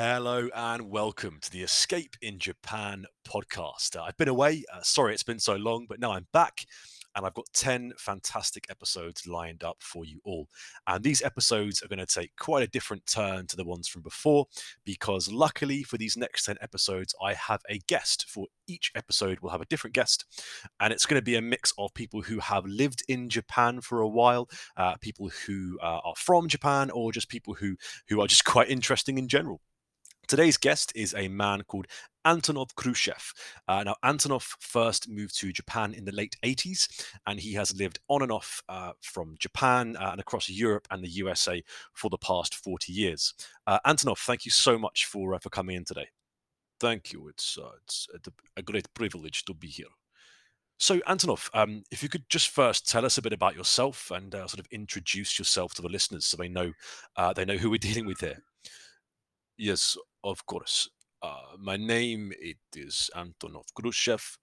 Hello and welcome to the Escape in Japan podcast. Uh, I've been away. Uh, sorry it's been so long, but now I'm back and I've got 10 fantastic episodes lined up for you all. And these episodes are going to take quite a different turn to the ones from before because luckily for these next 10 episodes, I have a guest. For each episode, we'll have a different guest. And it's going to be a mix of people who have lived in Japan for a while, uh, people who uh, are from Japan, or just people who, who are just quite interesting in general. Today's guest is a man called Antonov Khrushchev. Uh, now, Antonov first moved to Japan in the late 80s, and he has lived on and off uh, from Japan uh, and across Europe and the USA for the past 40 years. Uh, Antonov, thank you so much for uh, for coming in today. Thank you. It's uh, it's a great privilege to be here. So, Antonov, um, if you could just first tell us a bit about yourself and sort of introduce yourself to the listeners, so they know they know who we're dealing with here. Yes, of course. Uh, my name it is Antonov Khrushchev.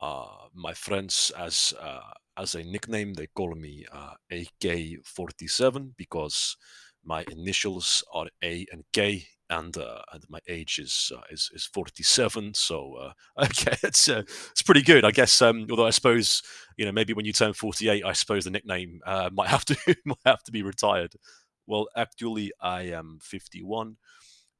Uh, my friends, as uh, as a nickname, they call me uh, AK-47 because my initials are A and K, and uh, and my age is uh, is is 47. So okay, it's it's pretty good, I guess. Um, although I suppose you know maybe when you turn 48, I suppose the nickname might have to might have to be retired. Well, actually, I am 51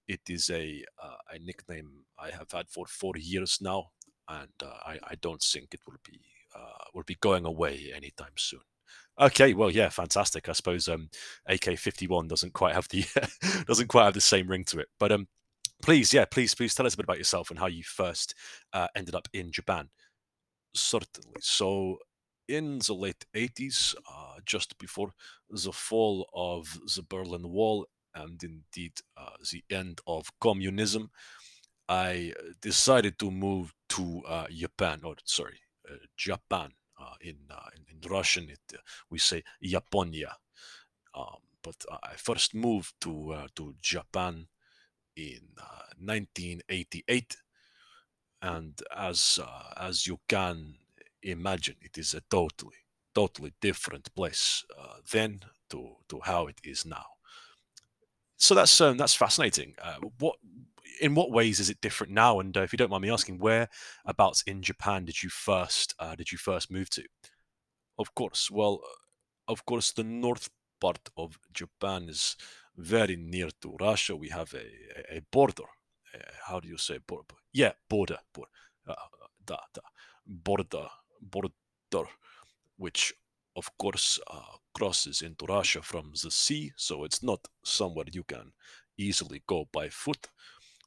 it is a uh, a nickname I have had for 40 years now, and uh, I, I don't think it will be uh, will be going away anytime soon. Okay, well, yeah, fantastic. I suppose um, AK51 doesn't quite have the doesn't quite have the same ring to it, but um, please, yeah, please, please tell us a bit about yourself and how you first uh, ended up in Japan. Certainly. So, in the late 80s, uh, just before the fall of the Berlin Wall and indeed uh, the end of communism, I uh, decided to move to uh, Japan, or sorry, uh, Japan. Uh, in, uh, in, in Russian, it we say Japonia. Um, but I first moved to to Japan in 1988, and as as you can imagine, it is a totally totally different place then to to how it is now so that's um, that's fascinating. Uh, what in what ways is it different now? And uh, if you don't mind me asking, whereabouts in Japan did you first uh, did you first move to? Of course, well, uh, of course, the north part of Japan is very near to Russia. We have a, a, border. Uh, how do you say border? Yeah, border. border. Da, da, border, border, which of course uh, crosses into Russia from the sea, so it's not somewhere you can easily go by foot.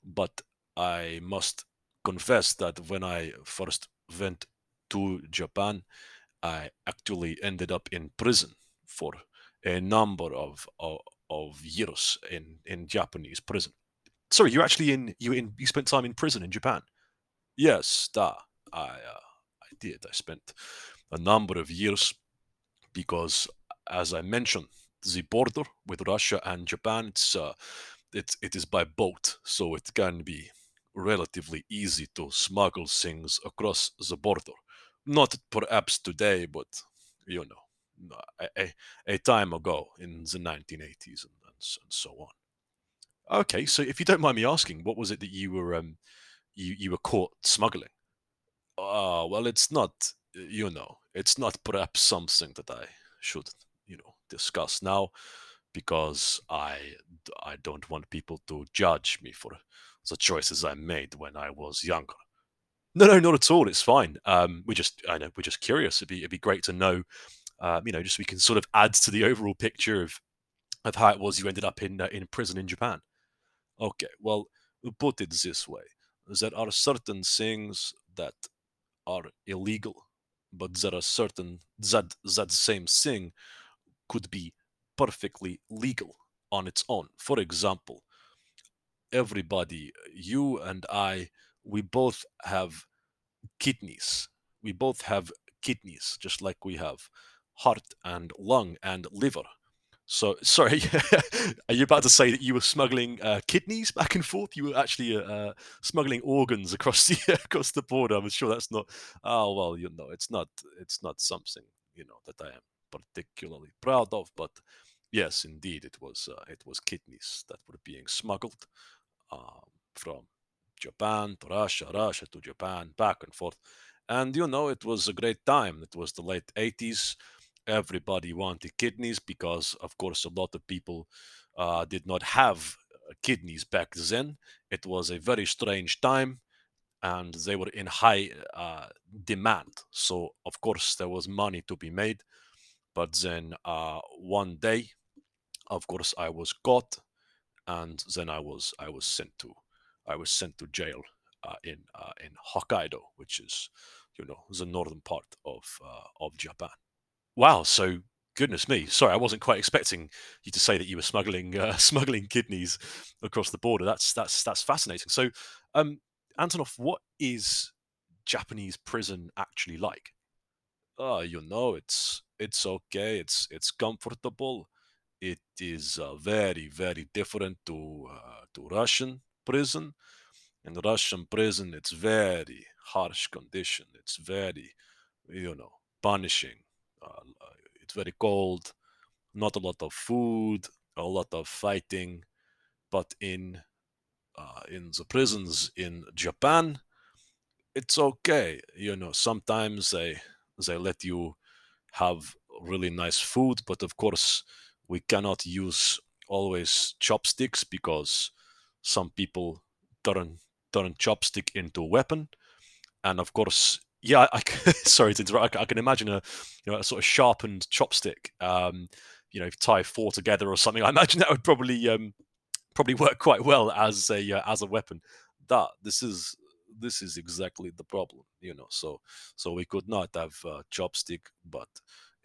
But I must confess that when I first went to Japan, I actually ended up in prison for a number of of, of years in in Japanese prison. Sorry, you actually in you in you spent time in prison in Japan? Yes, da I uh, I did. I spent a number of years because as I mentioned, the border with Russia and Japan, it's uh, it, it is by boat, so it can be relatively easy to smuggle things across the border. Not perhaps today, but you know, a, a time ago in the 1980s and, and, and, so on. Okay, so if you don't mind me asking, what was it that you were um, you you were caught smuggling? Uh, well, it's not, you know, it's not perhaps something that I should you know discuss now because I I don't want people to judge me for the choices I made when I was younger. No, no, not at all. It's fine. Um, we're just I know we're just curious. It'd be it'd be great to know. Um, you know, just so we can sort of add to the overall picture of of how it was you ended up in uh, in prison in Japan. Okay, well, put it this way: there are certain things that are illegal, but there are certain that that same thing could be perfectly legal on its own. For example, everybody, you and I, we both have kidneys. We both have kidneys, just like we have heart and lung and liver. So, sorry, are you about to say that you were smuggling uh, kidneys back and forth? You were actually uh, uh smuggling organs across the across the border. I'm sure that's not. Oh well, you know, it's not. It's not something you know that I am particularly proud of. But yes, indeed, it was uh, it was kidneys that were being smuggled. um, from Japan to Russia, Russia to Japan, back and forth. And you know, it was a great time. It was the late 80s. Everybody wanted kidneys because, of course, a lot of people uh, did not have uh, kidneys back then. It was a very strange time and they were in high uh, demand. So, of course, there was money to be made. But then uh, one day, of course, I was caught, and then I was I was sent to I was sent to jail uh, in uh, in Hokkaido, which is you know the northern part of of Japan. Wow, so goodness me, sorry, I wasn't quite expecting you to say that you were smuggling uh, smuggling kidneys across the border. That's that's that's fascinating. So, um, Antonov, what is Japanese prison actually like? Oh, you know, it's it's okay. It's it's comfortable. It is uh, very very different to uh, to Russian prison. In Russian prison, it's very harsh condition. It's very, you know, punishing. Uh, it's very cold. Not a lot of food. A lot of fighting. But in uh, in the prisons in Japan, it's okay. You know, sometimes they they let you have really nice food, but of course we cannot use always chopsticks because some people turn turn chopstick into a weapon, and of course, yeah, I, sorry to interrupt. I, I, can imagine a you know a sort of sharpened chopstick. Um, you know, tie four together or something. I imagine that would probably um, probably work quite well as a uh, as a weapon. That this is this is exactly the problem, you know. So so we could not have a chopstick, but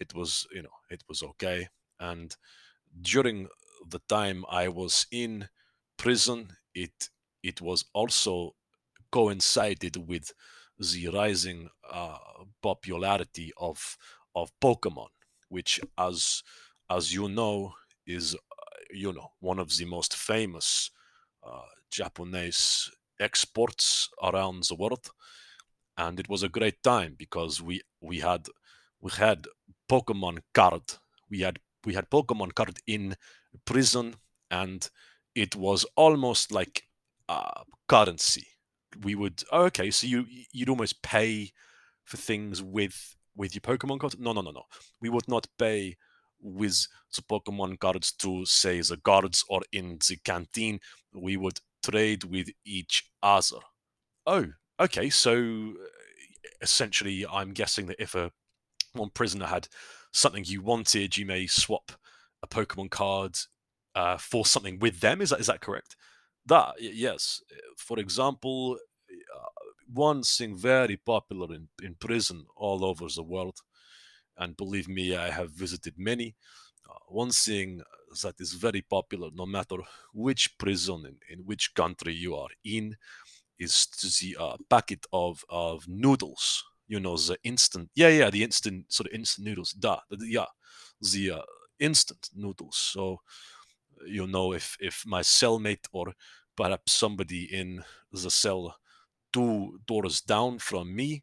it was you know it was okay. And during the time I was in prison, it it was also coincided with the rising uh, popularity of of Pokemon, which, as as you know, is uh, you know one of the most famous uh, Japanese exports around the world, and it was a great time because we we had we had Pokemon card, we had we had Pokemon card in prison, and it was almost like currency. We would oh, okay, so you you'd almost pay for things with with your Pokemon cards. No, no, no, no. We would not pay with the Pokemon cards to say the guards or in the canteen. We would trade with each other. Oh, okay. So essentially, I'm guessing that if a one prisoner had something you wanted, you may swap a Pokemon card uh, for something with them. Is that is that correct? That yes. For example, uh, one thing very popular in, in prison all over the world, and believe me, I have visited many. Uh, one thing that is very popular, no matter which prison in, in which country you are in, is the uh, packet of of noodles. You know the instant, yeah, yeah, the instant sort of instant noodles. Da, yeah, the uh, instant noodles. So you know if if my cellmate or perhaps somebody in the cell two doors down from me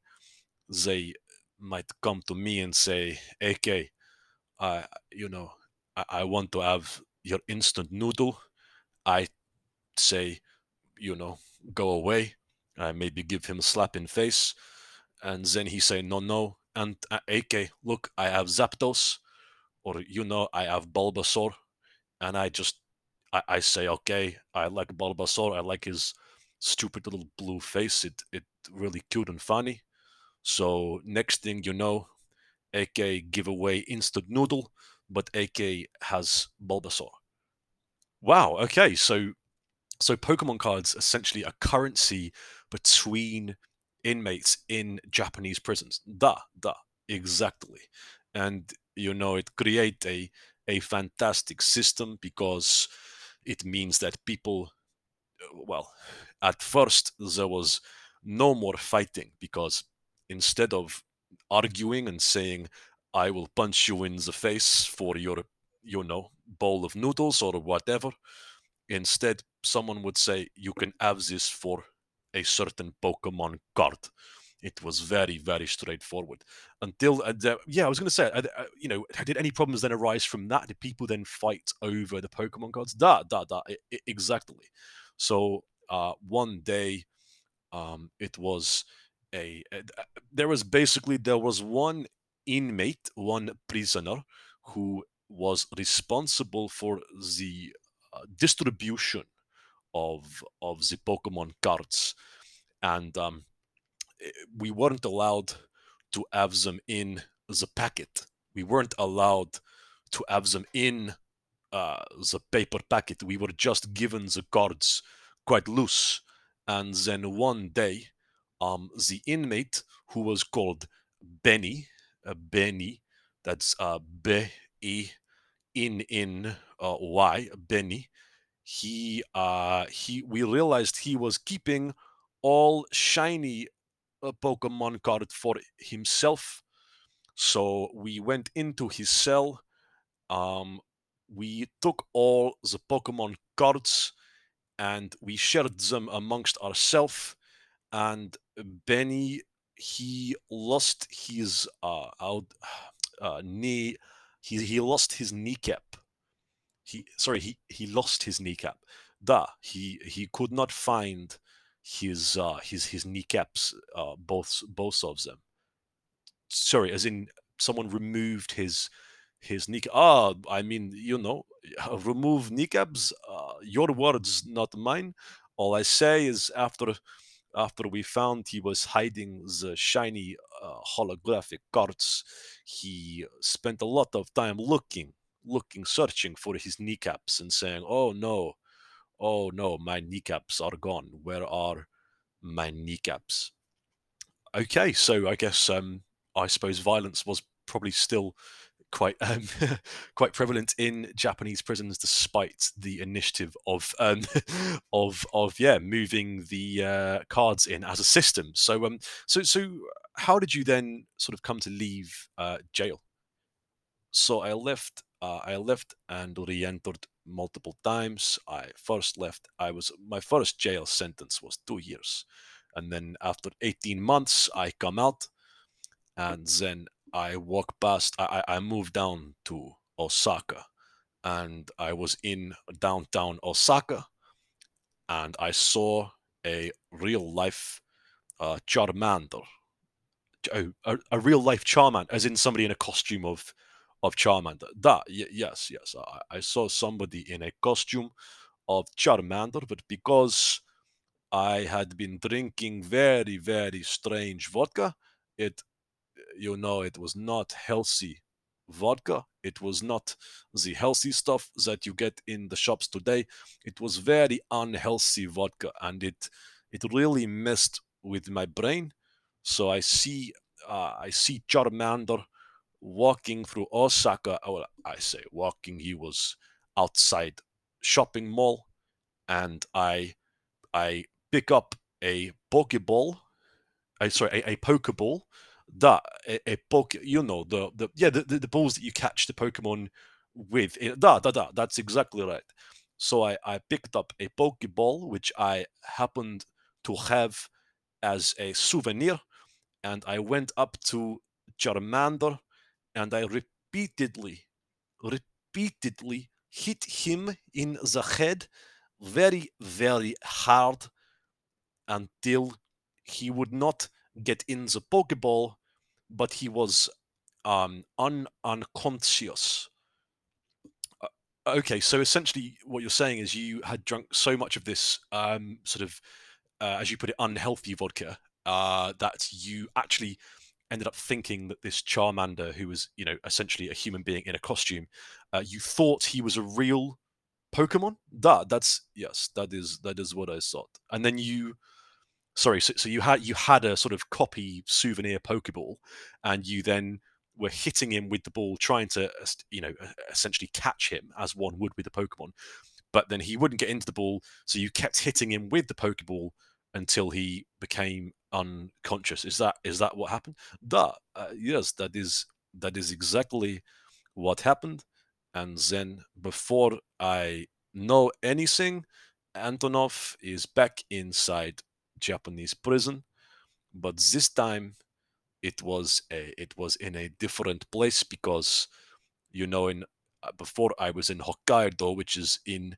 they might come to me and say ak i you know I, I want to have your instant noodle. I say you know go away. I maybe give him a slap in face and then he say no no. And uh, ak look i have zapdos or you know i have bulbasaur and I just I, I say, okay, I like Bulbasaur. I like his stupid little blue face. It it really cute and funny. So next thing you know, AK give away instant noodle, but AK has Bulbasaur. Wow. Okay. So so Pokemon cards essentially a currency between inmates in Japanese prisons. Da da exactly. And you know it create a a fantastic system because it means that people, well, at first there was no more fighting because instead of arguing and saying, I will punch you in the face for your, you know, bowl of noodles or whatever, instead someone would say, you can have this for a certain Pokemon card it was very very straightforward. Until uh, yeah i was going to say uh, uh, you know did any problems then arise from that? Did people then fight over the pokemon cards? That that that exactly. So uh, one day, um, it was a, a there was basically there was one inmate, one prisoner who was responsible for the uh, distribution of of the Pokemon cards, and um, we weren't allowed to have them in the packet. We weren't allowed to have them in uh, the paper packet. We were just given the cards quite loose, and then one day, um, the inmate who was called Benny, uh, Benny, that's uh, B E in in uh, Y, Benny. He uh he we realized he was keeping all shiny uh, Pokemon card for himself. So we went into his cell. Um, we took all the Pokemon cards and we shared them amongst ourselves. And Benny, he lost his uh, out uh, knee. He he lost his kneecap. He sorry he he lost his kneecap. Da he he could not find his uh, his his kneecaps, uh, both both of them. Sorry, as in someone removed his his kneecap. Ah, I mean, you know, remove kneecaps. Uh, your words, not mine. All I say is after after we found he was hiding the shiny uh, holographic cards, he spent a lot of time looking, looking, searching for his kneecaps and saying, "Oh no, oh no, my kneecaps are gone. Where are my kneecaps?" Okay, so I guess um, I suppose violence was probably still quite um, quite prevalent in Japanese prisons, despite the initiative of um, of of yeah moving the uh, cards in as a system. So um so so how did you then sort of come to leave uh, jail? So I left. Uh, I left and re-entered multiple times. I first left. I was my first jail sentence was two years, and then after 18 months, I come out, and then I walk past, I, I moved down to Osaka and I was in downtown Osaka and I saw a real life uh, Charmander. A, a, a, real life Charmander, as in somebody in a costume of of Charmander. That, yes, yes. I, I saw somebody in a costume of Charmander, but because I had been drinking very, very strange vodka, it you know it was not healthy vodka. It was not the healthy stuff that you get in the shops today. It was very unhealthy vodka, and it it really messed with my brain. So I see uh, I see Charmander walking through Osaka. Well, I say walking. He was outside shopping mall, and I I pick up a Pokeball. I sorry a, a Pokeball that a, a poke, you know, the the yeah, the, the, the balls that you catch the Pokemon with. It, eh, that, that, that, that's exactly right. So I, I picked up a Pokeball, which I happened to have as a souvenir, and I went up to Charmander and I repeatedly, repeatedly hit him in the head very, very hard until he would not get in the Pokeball but he was um, un- unconscious. Uh, okay, so essentially, what you're saying is you had drunk so much of this um, sort of, uh, as you put it, unhealthy vodka uh, that you actually ended up thinking that this Charmander, who was, you know, essentially a human being in a costume, uh, you thought he was a real Pokemon. That that's yes, that is that is what I thought. And then you sorry so, so you had you had a sort of copy souvenir pokeball and you then were hitting him with the ball trying to you know essentially catch him as one would with a pokemon but then he wouldn't get into the ball so you kept hitting him with the pokeball until he became unconscious. Is that is that what happened? That uh, yes that is that is exactly what happened. And then before i know anything antonov is back inside Japanese prison, but this time it was a, it was in a different place because you know in uh, before I was in Hokkaido, which is in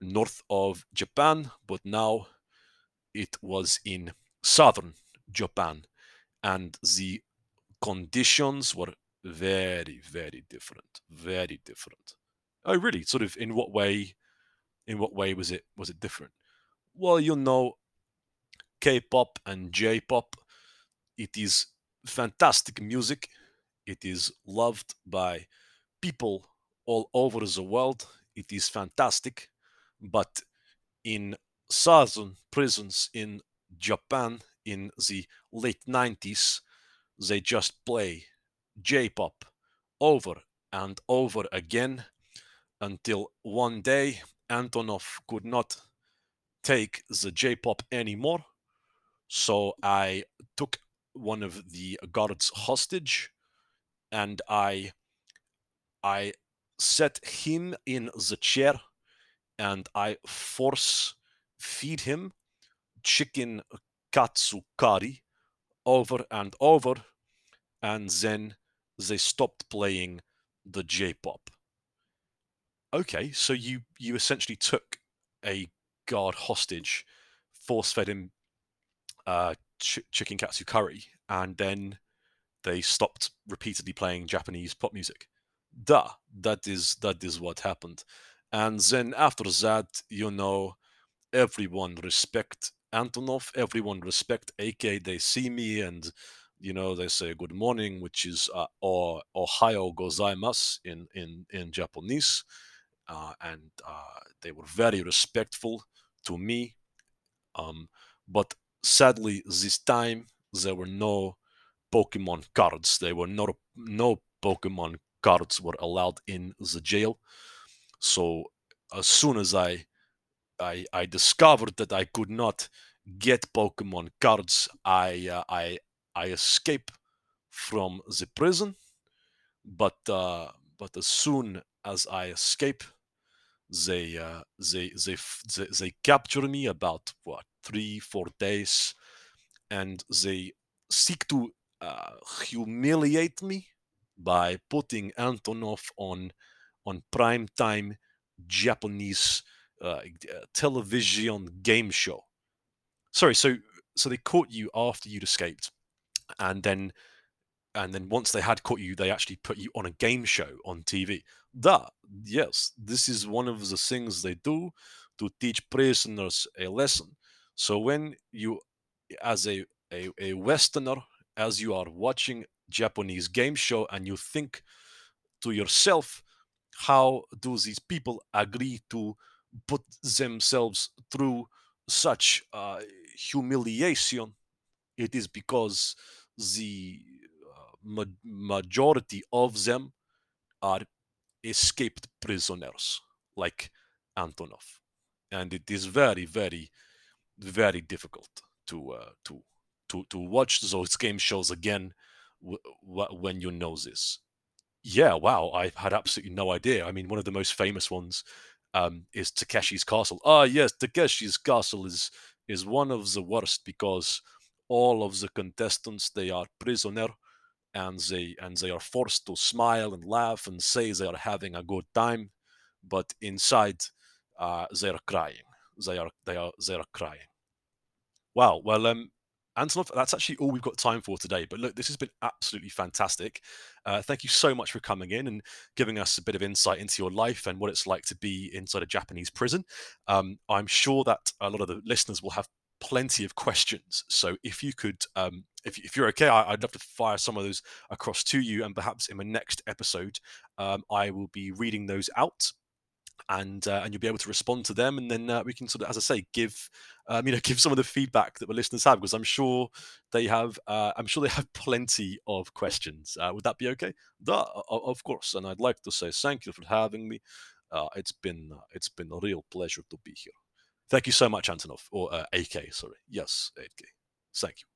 north of Japan, but now it was in southern Japan, and the conditions were very, very different. Very different. Oh, really? Sort of. In what way? In what way was it? Was it different? Well, you know, K-pop and J-pop. It is fantastic music. It is loved by people all over the world. It is fantastic. But in southern prisons in Japan in the late 90s, they just play J pop over and over again until one day Antonov could not take the J pop anymore. So I took one of the guards hostage and I I set him in the chair and I force feed him chicken katsu curry over and over and then they stopped playing the J-pop. Okay, so you you essentially took a guard hostage, force fed him uh, ch- chicken katsu curry, and then they stopped repeatedly playing Japanese pop music. Duh, that is that is what happened. And then after that, you know, everyone respect Antonov, everyone respect AK. They see me and you know they say good morning, which is uh, or Ohayo gozaimasu in in in Japanese, uh, and uh, they were very respectful to me. Um, but sadly, this time there were no Pokemon cards. There were no no Pokemon cards were allowed in the jail. So as soon as I I, I discovered that I could not get Pokemon cards, I uh, I I escape from the prison. But uh, but as soon as I escape, they uh, they, they they they capture me about what three four days, and they seek to uh, humiliate me by putting Antonov on on prime time Japanese uh, television game show. Sorry, so so they caught you after you'd escaped, and then and then once they had caught you, they actually put you on a game show on TV. That yes, this is one of the things they do to teach prisoners a lesson. So when you, as a a, a Westerner, as you are watching Japanese game show, and you think to yourself, how do these people agree to put themselves through such uh, humiliation? It is because the uh, ma- majority of them are escaped prisoners, like Antonov, and it is very, very, very difficult to uh, to to to watch those game shows again when you know this. Yeah, wow, I had absolutely no idea. I mean, one of the most famous ones um, is Takeshi's Castle. Ah, yes, Takeshi's Castle is is one of the worst because all of the contestants they are prisoner and they and they are forced to smile and laugh and say they are having a good time, but inside uh, they are crying. They are they are they are crying. Wow. Well, um, Antonov, that's actually all we've got time for today. But look, this has been absolutely fantastic. Uh, thank you so much for coming in and giving us a bit of insight into your life and what it's like to be inside a Japanese prison. Um, I'm sure that a lot of the listeners will have plenty of questions. So if you could, um, if, if, you're okay, I, would love to fire some of those across to you. And perhaps in my next episode, um, I will be reading those out and uh, and you'll be able to respond to them, and then uh, we can sort of, as I say, give um, you know give some of the feedback that the listeners have, because I'm sure they have uh, I'm sure they have plenty of questions. Uh, would that be okay? That, of course, and I'd like to say thank you for having me. Uh, it's been uh, it's been a real pleasure to be here. Thank you so much, Antonov or AK. Sorry, yes, AK. Thank you.